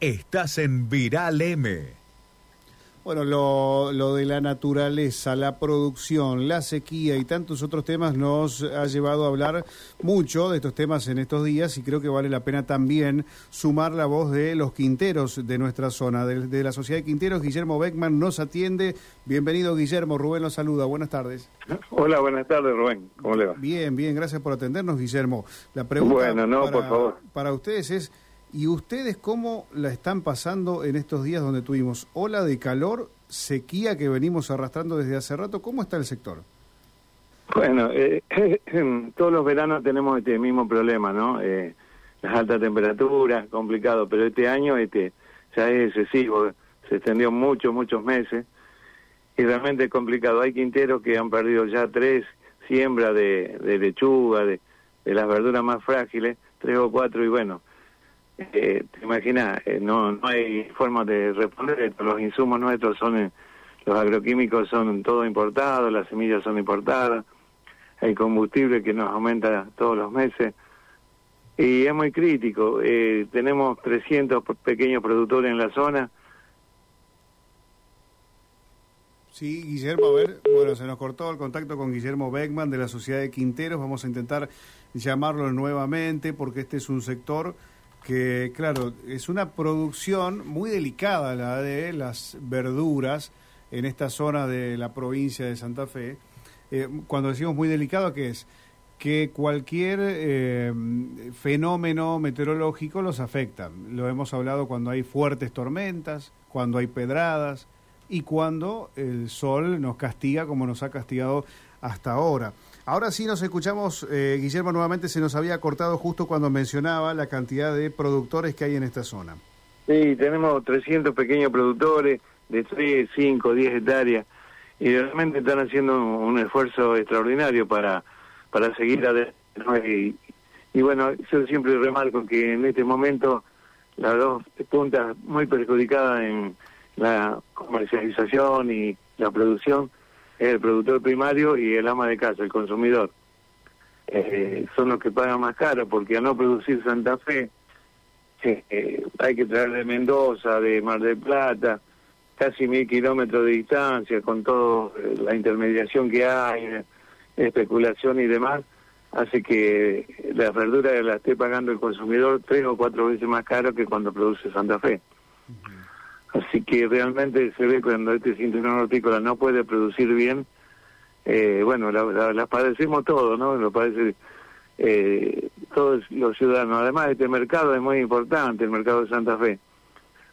Estás en Viral M. Bueno, lo, lo, de la naturaleza, la producción, la sequía y tantos otros temas nos ha llevado a hablar mucho de estos temas en estos días y creo que vale la pena también sumar la voz de los quinteros de nuestra zona, de, la Sociedad de Quinteros. Guillermo Beckman nos atiende. Bienvenido, Guillermo. Rubén lo saluda. Buenas tardes. Hola, buenas tardes, Rubén. ¿Cómo le va? Bien, bien. Gracias por atendernos, Guillermo. La pregunta bueno, no, para, por favor. para ustedes es... ¿Y ustedes cómo la están pasando en estos días donde tuvimos ola de calor, sequía que venimos arrastrando desde hace rato? ¿Cómo está el sector? Bueno, eh, todos los veranos tenemos este mismo problema, ¿no? Eh, las altas temperaturas, complicado, pero este año este ya es excesivo, se extendió muchos, muchos meses y realmente es complicado. Hay quinteros que han perdido ya tres siembras de, de lechuga, de, de las verduras más frágiles, tres o cuatro, y bueno, eh, te imaginas, eh, no, no hay forma de responder. Los insumos nuestros son, eh, los agroquímicos son todo importados, las semillas son importadas, el combustible que nos aumenta todos los meses. Y es muy crítico. Eh, tenemos 300 pequeños productores en la zona. Sí, Guillermo, a ver, bueno, se nos cortó el contacto con Guillermo Beckman de la Sociedad de Quinteros. Vamos a intentar llamarlo nuevamente porque este es un sector que, claro, es una producción muy delicada la de las verduras en esta zona de la provincia de Santa Fe. Eh, cuando decimos muy delicado, ¿qué es? Que cualquier eh, fenómeno meteorológico los afecta. Lo hemos hablado cuando hay fuertes tormentas, cuando hay pedradas y cuando el sol nos castiga como nos ha castigado hasta ahora. Ahora sí nos escuchamos, eh, Guillermo, nuevamente se nos había cortado justo cuando mencionaba la cantidad de productores que hay en esta zona. Sí, tenemos 300 pequeños productores de 3, 5, 10 hectáreas y realmente están haciendo un esfuerzo extraordinario para, para seguir adelante. Y, y bueno, yo siempre remarco que en este momento las dos puntas muy perjudicadas en la comercialización y la producción el productor primario y el ama de casa, el consumidor. Eh, son los que pagan más caro porque al no producir Santa Fe eh, hay que traer de Mendoza, de Mar del Plata, casi mil kilómetros de distancia con toda la intermediación que hay, especulación y demás, hace que la verdura la esté pagando el consumidor tres o cuatro veces más caro que cuando produce Santa Fe. Así que realmente se ve cuando este cinturón hortícola no puede producir bien, eh, bueno, las la, padecemos todos, ¿no? Lo padece eh, todos los ciudadanos. Además, este mercado es muy importante, el mercado de Santa Fe,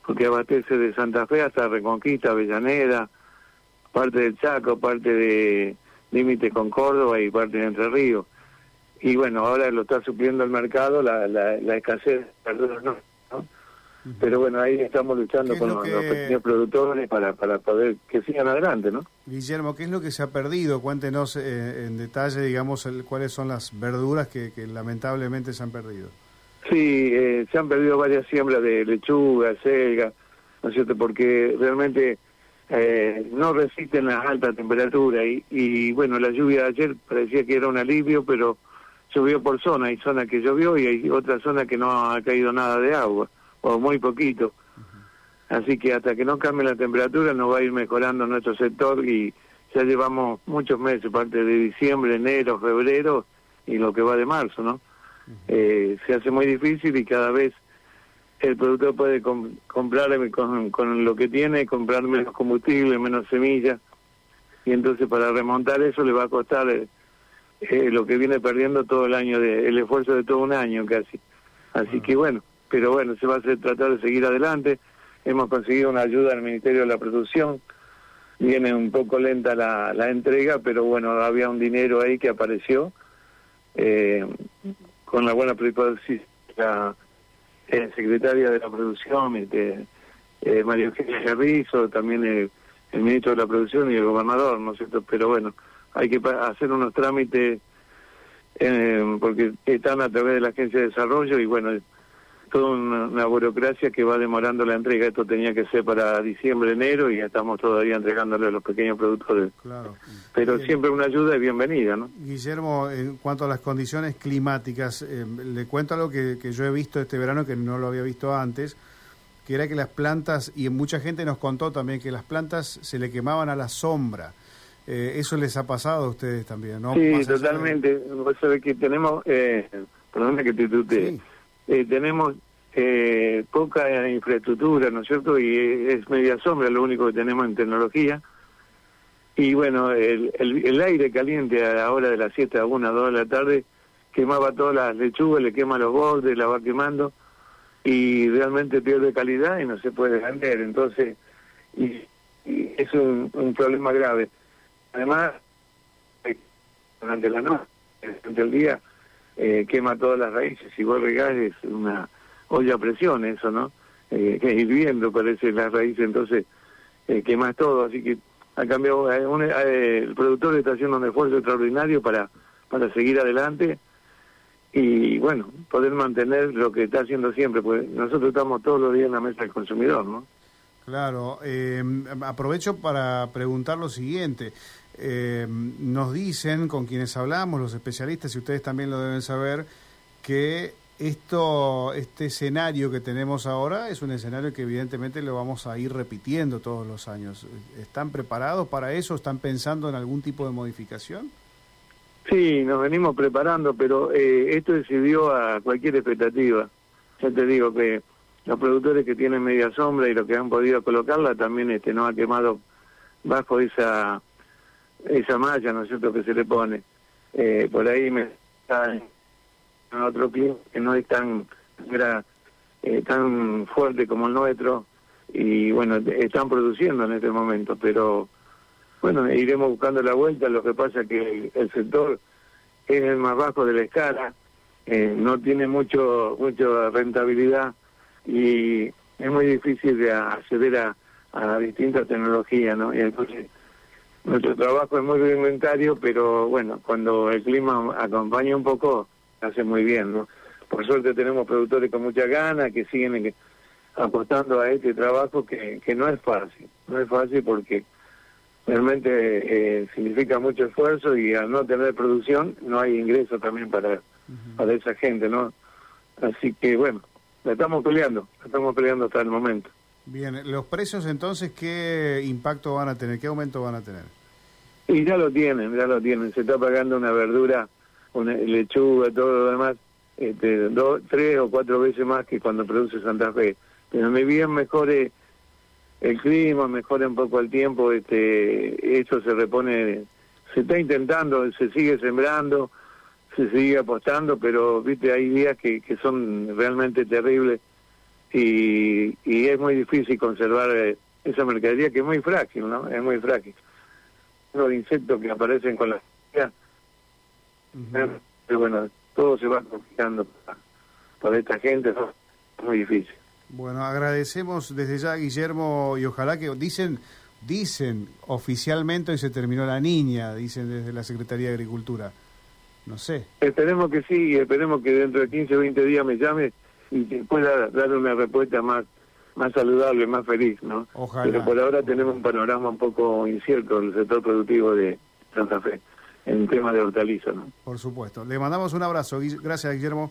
porque abastece de Santa Fe hasta Reconquista, Avellaneda, parte del Chaco, parte de límite con Córdoba y parte de Entre Ríos. Y bueno, ahora lo está supliendo el mercado la, la, la escasez de. Pero bueno, ahí estamos luchando con los, pequeños productores para, para poder que sigan adelante, ¿no? Guillermo, ¿qué es lo que se ha perdido? Cuéntenos eh, en detalle, digamos, cuáles son las verduras que, lamentablemente se han perdido. Sí, eh, se han perdido varias siembras de lechuga, selga, ¿no es cierto? Porque realmente eh, no resisten las altas temperaturas y, y bueno, la lluvia de ayer parecía que era un alivio, pero llovió por zona, hay zona que llovió y hay otra zona que no ha caído nada de agua o muy poquito. Así que hasta que no cambie la temperatura nos va a ir mejorando nuestro sector y ya llevamos muchos meses, parte de diciembre, enero, febrero y lo que va de marzo, ¿no? eh, se hace muy difícil y cada vez el productor puede comprar con, con, lo que tiene, comprar menos combustible, menos semillas y entonces para remontar eso le va a costar eh, eh, lo que viene perdiendo todo el año, de, el esfuerzo de todo un año casi. Así que bueno, pero bueno, se va a hacer, tratar de seguir adelante. Hemos conseguido una ayuda del Ministerio de la Producción. Viene un poco lenta la, la entrega, pero bueno, había un dinero ahí que apareció eh, con la buena predisposición la secretaria de la Producción, este, eh, María Eugenia Garrizo, también el, el, ministro de la Producción y el gobernador, ¿no es cierto? Pero bueno, hay que hacer unos trámites eh, porque están a través de la Agencia de Desarrollo y bueno, toda una, burocracia que va demorando la entrega. Esto tenía que ser para diciembre, enero y estamos todavía entregándole a los pequeños productores. Claro. Pero siempre una ayuda es bienvenida, ¿no? Guillermo, en cuanto a las condiciones climáticas, eh, le cuento algo que, que yo he visto este verano que no lo había visto antes. que era que las plantas, y mucha gente nos contó también que las plantas se le quemaban a la sombra. Eh, eso les ha pasado a ustedes también, ¿no? Sí, totalmente. Vos sabés que tenemos, eh, perdón que te tutee, eh, tenemos eh, poca infraestructura, ¿no es cierto? Y es media sombra lo único que tenemos en tecnología. Y bueno, el, el, aire caliente a la hora de las 7 a 1, 2 de la tarde quemaba todas las lechugas, le quema los bordes, la va quemando y realmente pierde calidad y no se puede vender. Entonces, y, es un, un, problema grave. Además, durante la noche, durante el día, eh, quema todas las raíces. Si vos regás es una olla a presión eso, ¿no? Eh, que hirviendo parece las raíces, entonces eh, quemas todo. Así que ha cambiado, eh, eh, el productor está haciendo un esfuerzo extraordinario para, para seguir adelante y bueno, poder mantener lo que está haciendo siempre, pues nosotros estamos todos los días en la mesa del consumidor, ¿no? Claro, eh, aprovecho para preguntar lo siguiente. Eh, nos dicen con quienes hablamos, los especialistas, y ustedes también lo deben saber, que esto, este escenario que tenemos ahora es un escenario que evidentemente lo vamos a ir repitiendo todos los años. ¿Están preparados para eso? ¿Están pensando en algún tipo de modificación? Sí, nos venimos preparando, pero eh, esto decidió a cualquier expectativa. Ya te digo que los productores que tienen media sombra y los que han podido colocarla también este no ha quemado bajo esa esa malla, ¿no es cierto?, que se le pone. Eh, por ahí me está en otro clima que no es tan eh, tan fuerte como el nuestro y bueno, están produciendo en este momento, pero bueno, iremos buscando la vuelta, lo que pasa que el, sector es el más bajo de la escala, eh, no tiene mucho mucha rentabilidad y es muy difícil de acceder a, a distintas tecnologías, ¿no? Y entonces nuestro trabajo es muy rudimentario, pero bueno, cuando el clima acompaña un poco, hace muy bien, ¿no? Por suerte tenemos productores con mucha ganas que siguen apostando a este trabajo que, que no es fácil, no es fácil porque realmente eh, significa mucho esfuerzo y al no tener producción no hay ingreso también para, para esa gente, ¿no? Así que bueno, la estamos peleando, la estamos peleando hasta el momento. Bien, los precios entonces, ¿qué impacto van a tener? ¿Qué aumento van a tener? Y ya lo tienen, ya lo tienen. Se está pagando una verdura, una lechuga, todo lo demás, este, dos, tres o cuatro veces más que cuando produce Santa Fe. Pero me bien mejore el clima, mejora un poco el tiempo, este, eso se repone, se está intentando, se sigue sembrando, se sigue apostando, pero viste, hay días que, que son realmente terribles y, y es muy difícil conservar eh, esa mercadería que es muy frágil, ¿no? Es muy frágil. Los insectos que aparecen con la... Pero bueno, todo se va complicando para, para esta gente, es muy difícil. Bueno, agradecemos desde ya, Guillermo, y ojalá que dicen, dicen oficialmente hoy se terminó la niña, dicen desde la Secretaría de Agricultura. No sé. Esperemos que sí, esperemos que dentro de 15 o 20 días me llame y que pueda dar una respuesta más más saludable, más feliz, ¿no? Ojalá. Pero por ahora tenemos un panorama un poco incierto en el sector productivo de Santa Fe, en tema de hortalizas, ¿no? Por supuesto. Le mandamos un abrazo. Gracias, Guillermo.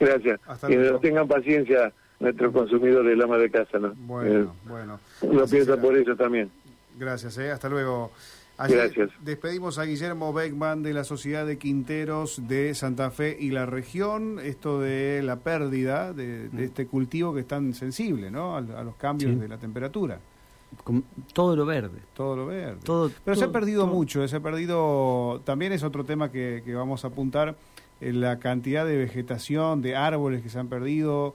Gracias. que tengan paciencia nuestros consumidores del ama de casa, ¿no? Bueno, eh, bueno. Uno piensa por eso también. Gracias, eh. hasta luego. Gracias. Despedimos a Guillermo Beckman de la Sociedad de Quinteros de Santa Fe y la región. Esto de la pérdida de, mm. este cultivo que es tan sensible ¿no? a, los cambios de la temperatura. todo lo verde. Todo lo verde. Todo, Pero se ha perdido mucho. Se ha perdido. También es otro tema que, que vamos a apuntar. la cantidad de vegetación, de árboles que se han perdido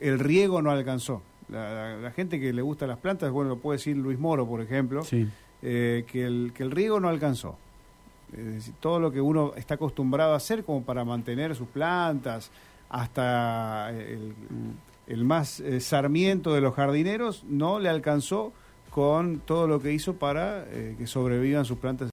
el riego no alcanzó. La, gente que le gusta las plantas, bueno, lo puede decir Luis Moro, por ejemplo, eh, que, el, que el riego no alcanzó. Es decir, todo lo que uno está acostumbrado a hacer como para mantener sus plantas, hasta el, el más eh, sarmiento de los jardineros, no le alcanzó con todo lo que hizo para eh, que sobrevivan sus plantas.